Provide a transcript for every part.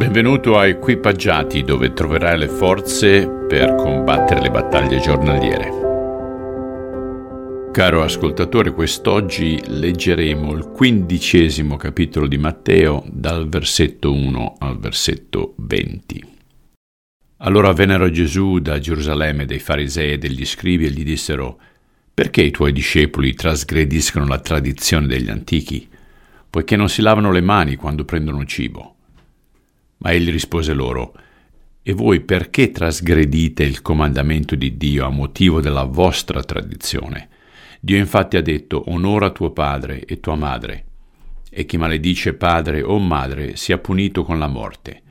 Benvenuto a Equipaggiati dove troverai le forze per combattere le battaglie giornaliere. Caro ascoltatore, quest'oggi leggeremo il quindicesimo capitolo di Matteo dal versetto 1 al versetto 20. Allora vennero Gesù da Gerusalemme dei farisei e degli scribi e gli dissero perché i tuoi discepoli trasgrediscono la tradizione degli antichi, poiché non si lavano le mani quando prendono cibo? Ma egli rispose loro, E voi perché trasgredite il comandamento di Dio a motivo della vostra tradizione? Dio infatti ha detto, Onora tuo padre e tua madre, e chi maledice padre o madre sia punito con la morte.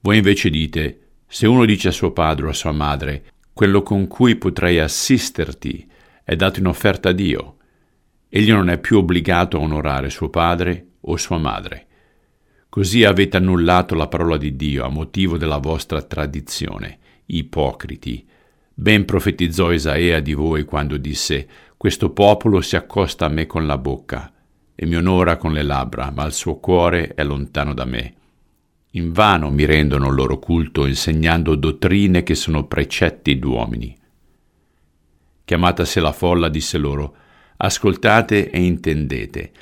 Voi invece dite, se uno dice a suo padre o a sua madre, quello con cui potrei assisterti è dato in offerta a Dio, egli non è più obbligato a onorare suo padre o sua madre. Così avete annullato la parola di Dio a motivo della vostra tradizione, ipocriti. Ben profetizzò Isaia di voi quando disse, Questo popolo si accosta a me con la bocca e mi onora con le labbra, ma il suo cuore è lontano da me. Invano mi rendono il loro culto insegnando dottrine che sono precetti d'uomini. Chiamatasi la folla, disse loro, Ascoltate e intendete.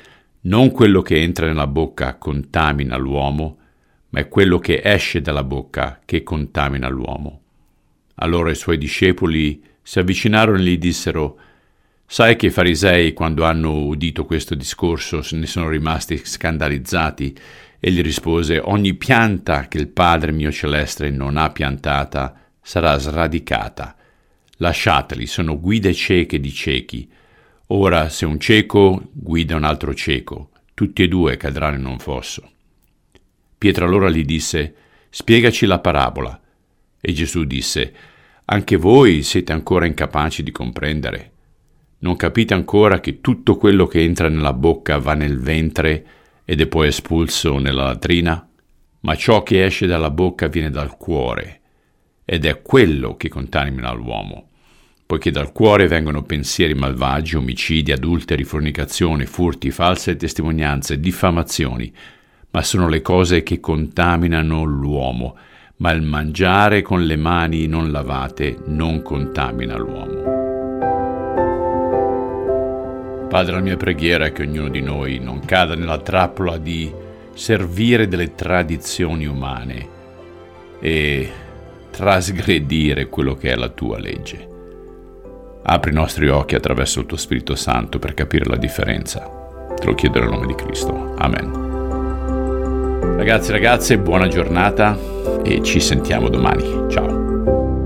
Non quello che entra nella bocca contamina l'uomo, ma è quello che esce dalla bocca che contamina l'uomo. Allora i suoi discepoli si avvicinarono e gli dissero, Sai che i farisei, quando hanno udito questo discorso, ne sono rimasti scandalizzati? Egli rispose, Ogni pianta che il Padre mio celeste non ha piantata sarà sradicata. Lasciateli, sono guide cieche di ciechi. Ora, se un cieco guida un altro cieco, tutti e due cadranno in un fosso. Pietro allora gli disse, Spiegaci la parabola. E Gesù disse, Anche voi siete ancora incapaci di comprendere. Non capite ancora che tutto quello che entra nella bocca va nel ventre ed è poi espulso nella latrina? Ma ciò che esce dalla bocca viene dal cuore, ed è quello che contamina l'uomo poiché dal cuore vengono pensieri malvagi, omicidi, adulteri, fornicazioni, furti, false testimonianze, diffamazioni, ma sono le cose che contaminano l'uomo, ma il mangiare con le mani non lavate non contamina l'uomo. Padre, la mia preghiera è che ognuno di noi non cada nella trappola di servire delle tradizioni umane e trasgredire quello che è la tua legge. Apri i nostri occhi attraverso il tuo Spirito Santo per capire la differenza. Te lo chiedo nel nome di Cristo. Amen. Ragazzi e ragazze, buona giornata e ci sentiamo domani. Ciao.